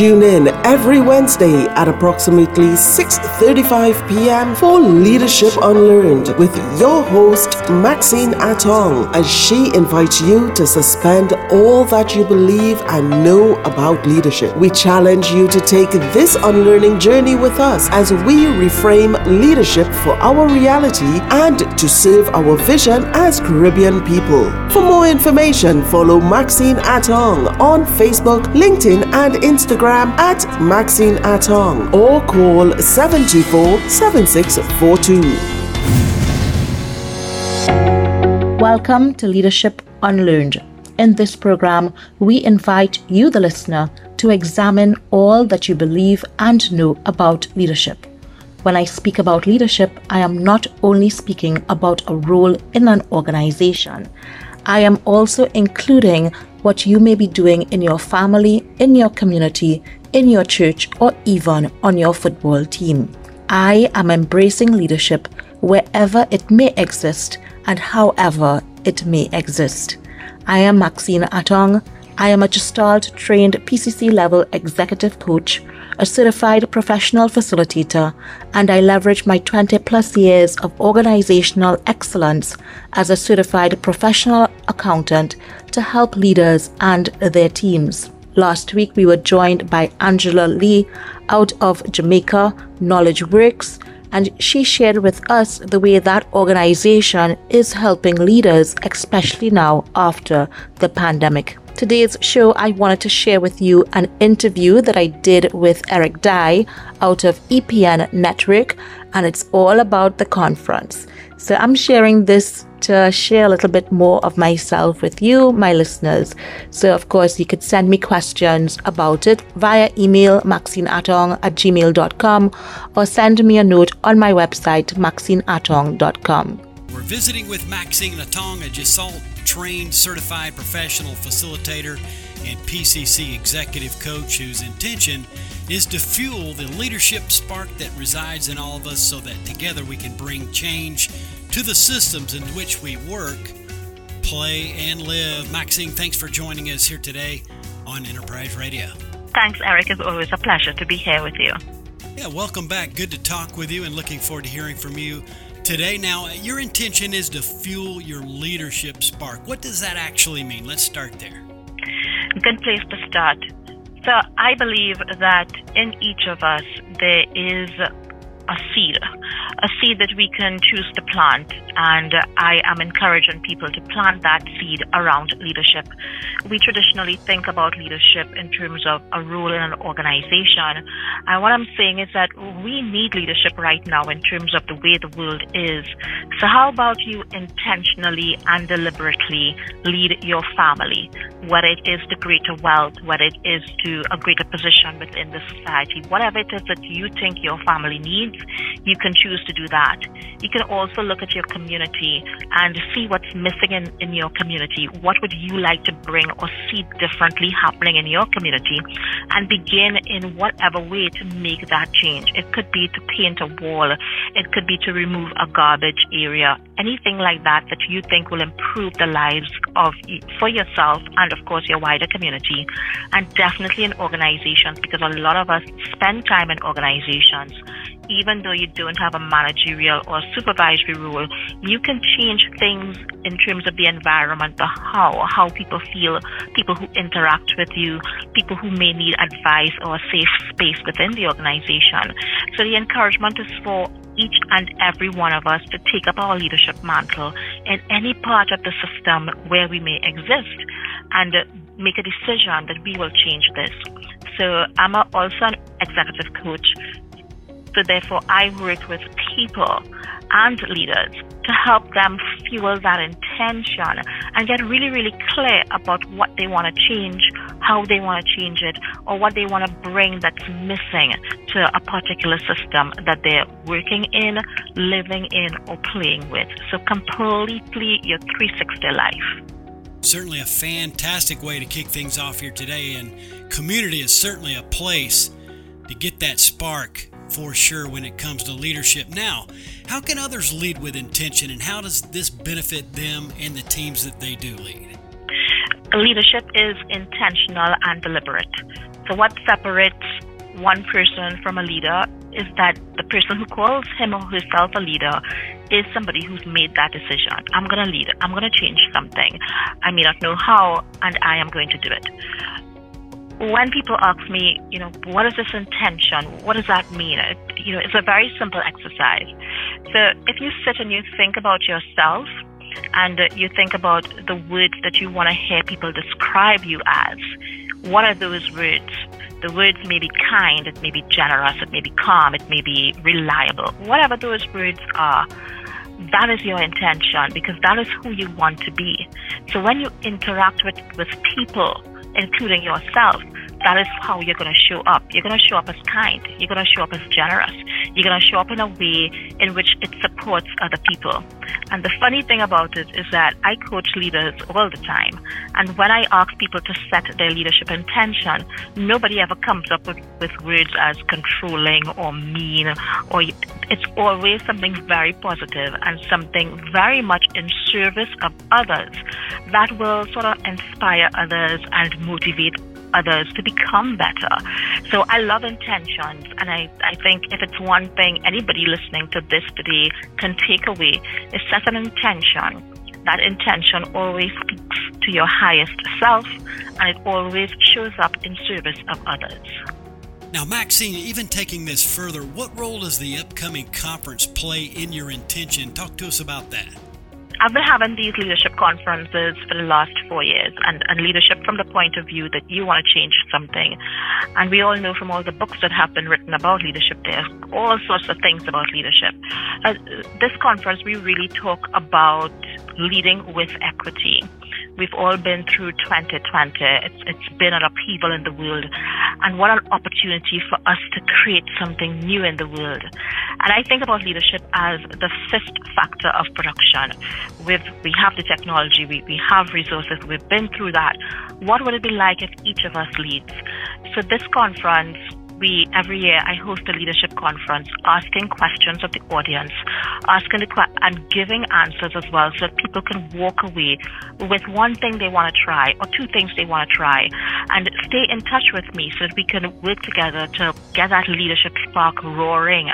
tune in every Wednesday at approximately 6:35 p.m. for Leadership Unlearned with your host Maxine Atong as she invites you to suspend all that you believe and know about leadership. We challenge you to take this unlearning journey with us as we reframe leadership for our reality and to serve our vision as Caribbean people. For more information, follow Maxine Atong on Facebook, LinkedIn, and Instagram at Maxine Atong or call 724 7642. Welcome to Leadership Unlearned. In this program, we invite you, the listener, to examine all that you believe and know about leadership. When I speak about leadership, I am not only speaking about a role in an organization, I am also including what you may be doing in your family, in your community, in your church, or even on your football team. I am embracing leadership wherever it may exist and however it may exist. I am Maxine Atong. I am a Gestalt trained PCC level executive coach a certified professional facilitator, and I leverage my 20 plus years of organizational excellence as a certified professional accountant to help leaders and their teams. Last week, we were joined by Angela Lee out of Jamaica Knowledge Works, and she shared with us the way that organization is helping leaders, especially now after the pandemic. Today's show, I wanted to share with you an interview that I did with Eric Dye out of EPN Network, and it's all about the conference. So I'm sharing this to share a little bit more of myself with you, my listeners. So, of course, you could send me questions about it via email maxineatong at gmail.com or send me a note on my website maxineatong.com. We're visiting with Maxine Atong, a Gestalt trained certified professional facilitator and PCC executive coach whose intention is to fuel the leadership spark that resides in all of us so that together we can bring change to the systems in which we work, play, and live. Maxine, thanks for joining us here today on Enterprise Radio. Thanks, Eric. It's always a pleasure to be here with you. Yeah, welcome back. Good to talk with you and looking forward to hearing from you today. Now, your intention is to fuel your leadership spark. What does that actually mean? Let's start there. Good place to start. So, I believe that in each of us, there is a seed, a seed that we can choose to plant. And I am encouraging people to plant that seed around leadership. We traditionally think about leadership in terms of a role in an organization. And what I'm saying is that we need leadership right now in terms of the way the world is. So, how about you intentionally and deliberately lead your family, whether it is to greater wealth, whether it is to a greater position within the society, whatever it is that you think your family needs, you can choose to do that. You can also look at your community and see what's missing in, in your community. What would you like to bring or see differently happening in your community and begin in whatever way to make that change. It could be to paint a wall. It could be to remove a garbage area. Anything like that that you think will improve the lives of for yourself and of course your wider community and definitely in organizations because a lot of us spend time in organizations even though you don't have a managerial or supervisory role, you can change things in terms of the environment, the how, how people feel, people who interact with you, people who may need advice or a safe space within the organization. So the encouragement is for each and every one of us to take up our leadership mantle in any part of the system where we may exist and make a decision that we will change this. So I'm also an executive coach so therefore, I work with people and leaders to help them fuel that intention and get really, really clear about what they want to change, how they want to change it, or what they want to bring that's missing to a particular system that they're working in, living in, or playing with. So completely your 360 life. Certainly a fantastic way to kick things off here today, and community is certainly a place to get that spark for sure when it comes to leadership. Now, how can others lead with intention and how does this benefit them and the teams that they do lead? Leadership is intentional and deliberate. So, what separates one person from a leader is that the person who calls him or herself a leader is somebody who's made that decision. I'm going to lead, I'm going to change something. I may not know how, and I am going to do it. When people ask me, you know, what is this intention? What does that mean? It, you know, it's a very simple exercise. So if you sit and you think about yourself and you think about the words that you want to hear people describe you as, what are those words? The words may be kind, it may be generous, it may be calm, it may be reliable. Whatever those words are, that is your intention because that is who you want to be. So when you interact with, with people, including yourself, that is how you're going to show up. You're going to show up as kind. You're going to show up as generous. You're going to show up in a way in which it supports other people. And the funny thing about it is that I coach leaders all the time. And when I ask people to set their leadership intention, nobody ever comes up with, with words as controlling or mean or it's always something very positive and something very much in service of others that will sort of inspire others and motivate others to become better. So I love intentions, and I, I think if it's one thing anybody listening to this today can take away is set an intention. That intention always speaks to your highest self, and it always shows up in service of others. Now, Maxine, even taking this further, what role does the upcoming conference play in your intention? Talk to us about that. I've been having these leadership conferences for the last four years, and, and leadership from the point of view that you want to change something. And we all know from all the books that have been written about leadership, there's all sorts of things about leadership. Uh, this conference, we really talk about leading with equity. We've all been through 2020. It's, it's been an upheaval in the world. And what an opportunity for us to create something new in the world. And I think about leadership as the fifth factor of production. We've, we have the technology, we, we have resources, we've been through that. What would it be like if each of us leads? So this conference we every year I host a leadership conference asking questions of the audience, asking the que- and giving answers as well, so that people can walk away with one thing they want to try or two things they want to try, and stay in touch with me so that we can work together to get that leadership spark roaring,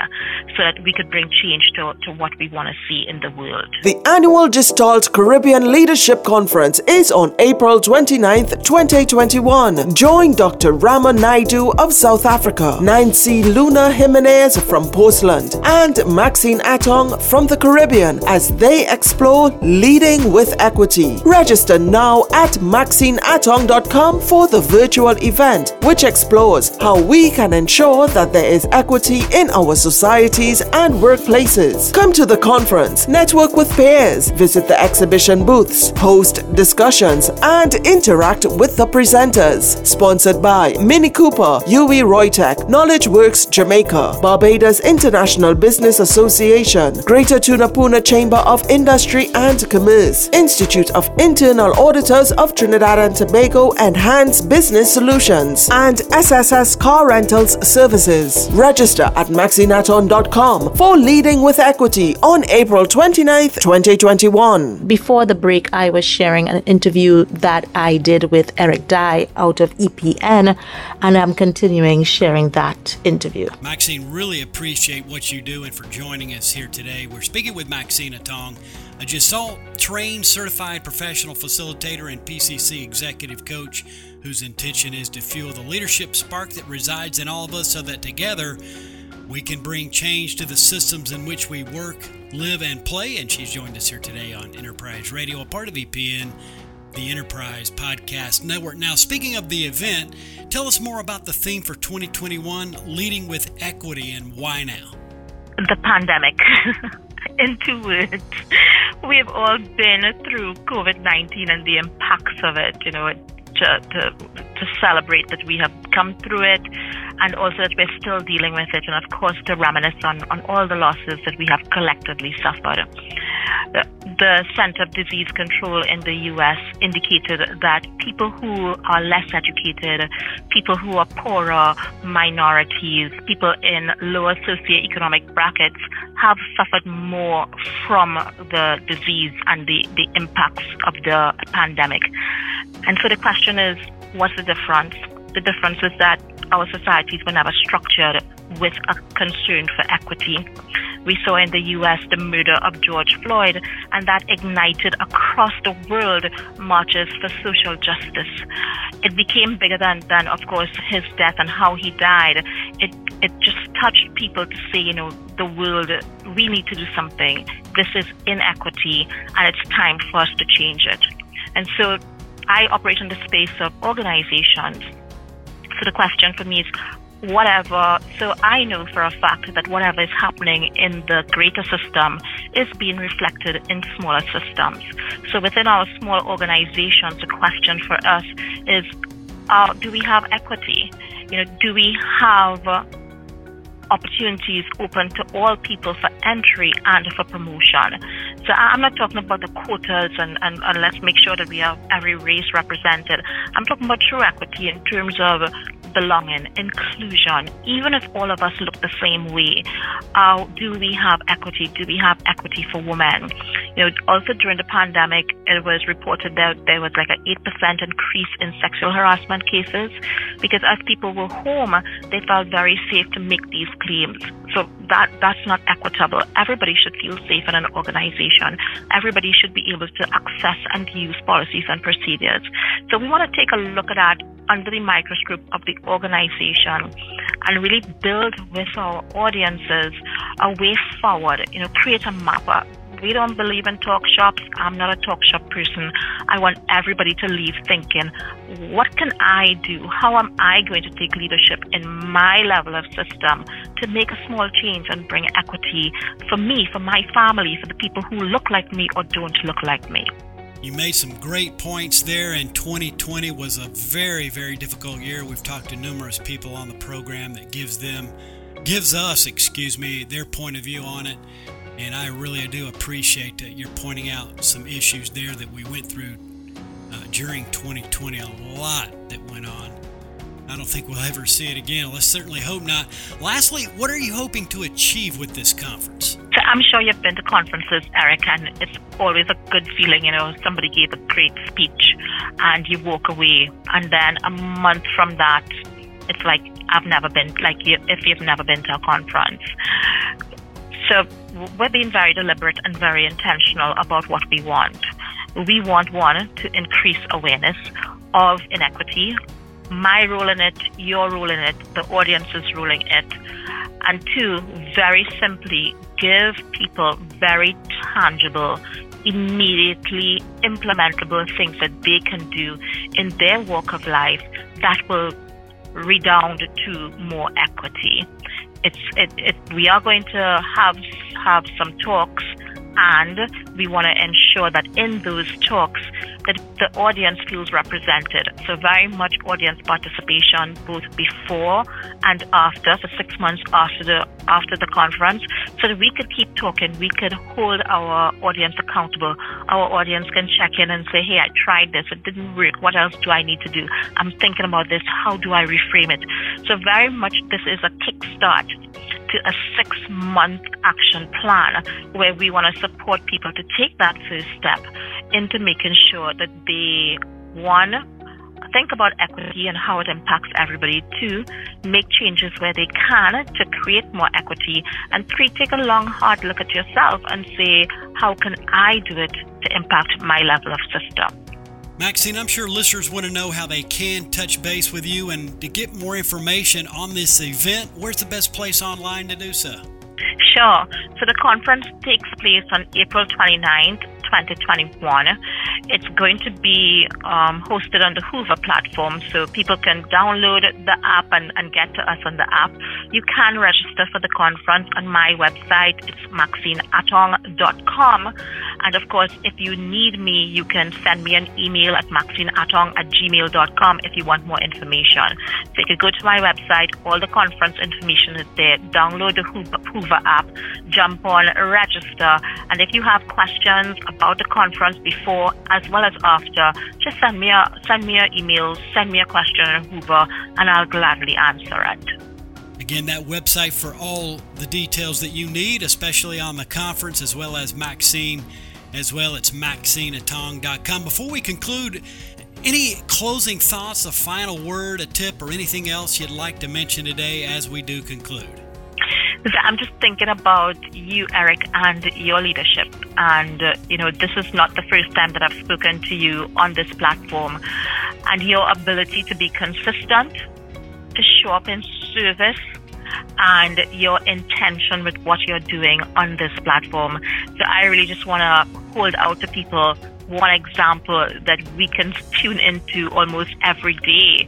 so that we could bring change to, to what we want to see in the world. The annual Gestalt Caribbean Leadership Conference is on April 29th, 2021. Join Dr. Rama Naidu of South Africa Africa, Nancy Luna Jimenez from Portland, and Maxine Atong from the Caribbean as they explore leading with equity. Register now at maxineatong.com for the virtual event, which explores how we can ensure that there is equity in our societies and workplaces. Come to the conference, network with peers, visit the exhibition booths, host discussions, and interact with the presenters. Sponsored by Mini Cooper, UE Reuter, Knowledge Works Jamaica, Barbados International Business Association, Greater Tunapuna Chamber of Industry and Commerce, Institute of Internal Auditors of Trinidad and Tobago Enhanced Business Solutions, and SSS Car Rentals Services. Register at maxineatong.com for Leading with Equity on April 29th, 2021. Before the break, I was sharing an interview that I did with Eric Dye out of EPN, and I'm continuing sharing sharing that interview. Maxine, really appreciate what you do and for joining us here today. We're speaking with Maxine Atong, a Gestalt trained certified professional facilitator and PCC executive coach whose intention is to fuel the leadership spark that resides in all of us so that together we can bring change to the systems in which we work, live, and play. And she's joined us here today on Enterprise Radio, a part of EPN the Enterprise Podcast Network. Now, speaking of the event, tell us more about the theme for 2021 Leading with Equity and why now? The pandemic. In two words, we've all been through COVID 19 and the impacts of it, you know, to, to, to celebrate that we have come through it and also that we're still dealing with it, and of course to reminisce on, on all the losses that we have collectively suffered. Uh, The, Center of Disease Control in the US indicated that people who are less educated, people who are poorer, minorities, people in lower socioeconomic brackets have suffered more from the disease and the, the impacts of the pandemic. And so the question is, what's the difference? the difference is that our societies were never structured with a concern for equity. We saw in the US the murder of George Floyd, and that ignited across the world marches for social justice. It became bigger than, than of course, his death and how he died. It, it just touched people to say, you know, the world, we need to do something. This is inequity, and it's time for us to change it. And so I operate in the space of organizations. So the question for me is whatever. So I know for a fact that whatever is happening in the greater system is being reflected in smaller systems. So within our small organizations, the question for us is, uh, do we have equity? You know, do we have opportunities open to all people for entry and for promotion. So I'm not talking about the quotas and, and, and let's make sure that we have every race represented. I'm talking about true equity in terms of belonging, inclusion, even if all of us look the same way, uh, do we have equity? Do we have equity for women? You know, also during the pandemic, it was reported that there was like an 8% increase in sexual harassment cases because as people were home, they felt very safe to make these claims. So that that's not equitable. Everybody should feel safe in an organization. Everybody should be able to access and use policies and procedures. So we want to take a look at that under the microscope of the organization and really build with our audiences a way forward, you know, create a mapper. We don't believe in talk shops. I'm not a talk shop person. I want everybody to leave thinking, what can I do? How am I going to take leadership in my level of system to make a small change and bring equity for me, for my family, for the people who look like me or don't look like me? You made some great points there, and 2020 was a very, very difficult year. We've talked to numerous people on the program that gives them, gives us, excuse me, their point of view on it. And I really do appreciate that you're pointing out some issues there that we went through uh, during 2020. A lot that went on. I don't think we'll ever see it again. Let's certainly hope not. Lastly, what are you hoping to achieve with this conference? So I'm sure you've been to conferences, Eric, and it's always a good feeling. You know, somebody gave a great speech and you walk away, and then a month from that, it's like I've never been, like if you've never been to a conference. So we're being very deliberate and very intentional about what we want. We want one to increase awareness of inequity, my role in it, your role in it, the audience's role in it. And two, very simply, give people very tangible, immediately implementable things that they can do in their walk of life that will redound to more equity. It's it, it we are going to have have some talks and we want to ensure that in those talks that the audience feels represented. So very much audience participation both before and after, for six months after the after the conference, so that we could keep talking, we could hold our audience accountable. Our audience can check in and say, Hey, I tried this, it didn't work. What else do I need to do? I'm thinking about this, how do I reframe it? So very much this is a kickstart to a six month action plan where we want to support people to take that first step into making sure that they, one, think about equity and how it impacts everybody. Two, make changes where they can to create more equity. And three, take a long, hard look at yourself and say, how can I do it to impact my level of system? Maxine, I'm sure listeners want to know how they can touch base with you and to get more information on this event. Where's the best place online to do so? Sure. So the conference takes place on April 29th 2021. It's going to be um, hosted on the Whova platform, so people can download the app and, and get to us on the app. You can register for the conference on my website. It's maxineatong.com. And of course, if you need me, you can send me an email at maxineatong at gmail.com if you want more information. So you can go to my website, all the conference information is there. Download the Hoover, Whova app, jump on, register. And if you have questions about the conference before as well as after, just send me a send me an email, send me a question on Whova, and I'll gladly answer it. Again, that website for all the details that you need, especially on the conference as well as Maxine, as well. It's maxineatong.com. Before we conclude, Any closing thoughts, a final word, a tip, or anything else you'd like to mention today as we do conclude? I'm just thinking about you, Eric, and your leadership. And, uh, you know, this is not the first time that I've spoken to you on this platform. And your ability to be consistent, to show up in service, and your intention with what you're doing on this platform. So I really just want to hold out to people one example that we can tune into almost every day.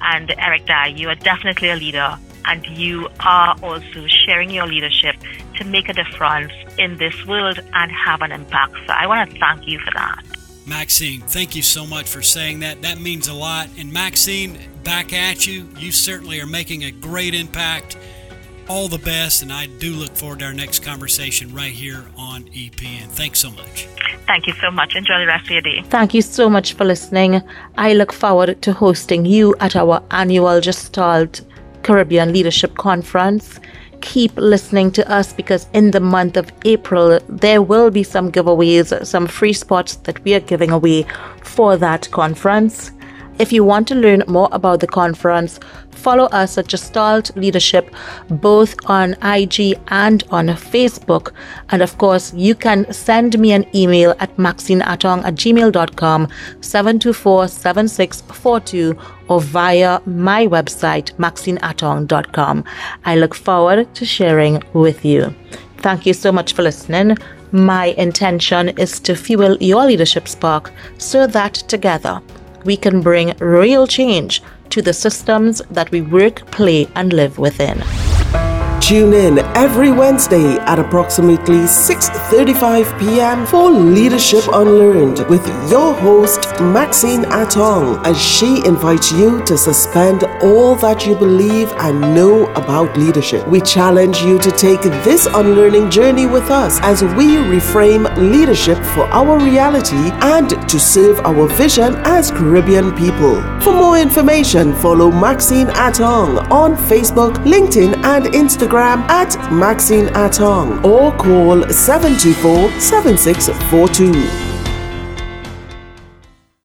And Eric Dye, you are definitely a leader and you are also sharing your leadership to make a difference in this world and have an impact. So I want to thank you for that. Maxine, thank you so much for saying that. That means a lot. And Maxine, back at you. You certainly are making a great impact. All the best, and I do look forward to our next conversation right here on EPN. Thanks so much. Thank you so much. Enjoy the rest of your day. Thank you so much for listening. I look forward to hosting you at our annual Gestalt Caribbean Leadership Conference. Keep listening to us because in the month of April, there will be some giveaways, some free spots that we are giving away for that conference. If you want to learn more about the conference, follow us at Gestalt Leadership both on IG and on Facebook. And of course, you can send me an email at maxineatong at gmail.com 724-7642 or via my website maxineatong.com. I look forward to sharing with you. Thank you so much for listening. My intention is to fuel your leadership spark so that together we can bring real change to the systems that we work, play, and live within. Tune in every Wednesday at approximately 6:35 p.m. for Leadership Unlearned with your host Maxine Atong as she invites you to suspend all that you believe and know about leadership. We challenge you to take this unlearning journey with us as we reframe leadership for our reality and to serve our vision as Caribbean people. For more information, follow Maxine Atong on Facebook, LinkedIn, and Instagram at Maxine Atong or call 724 7642.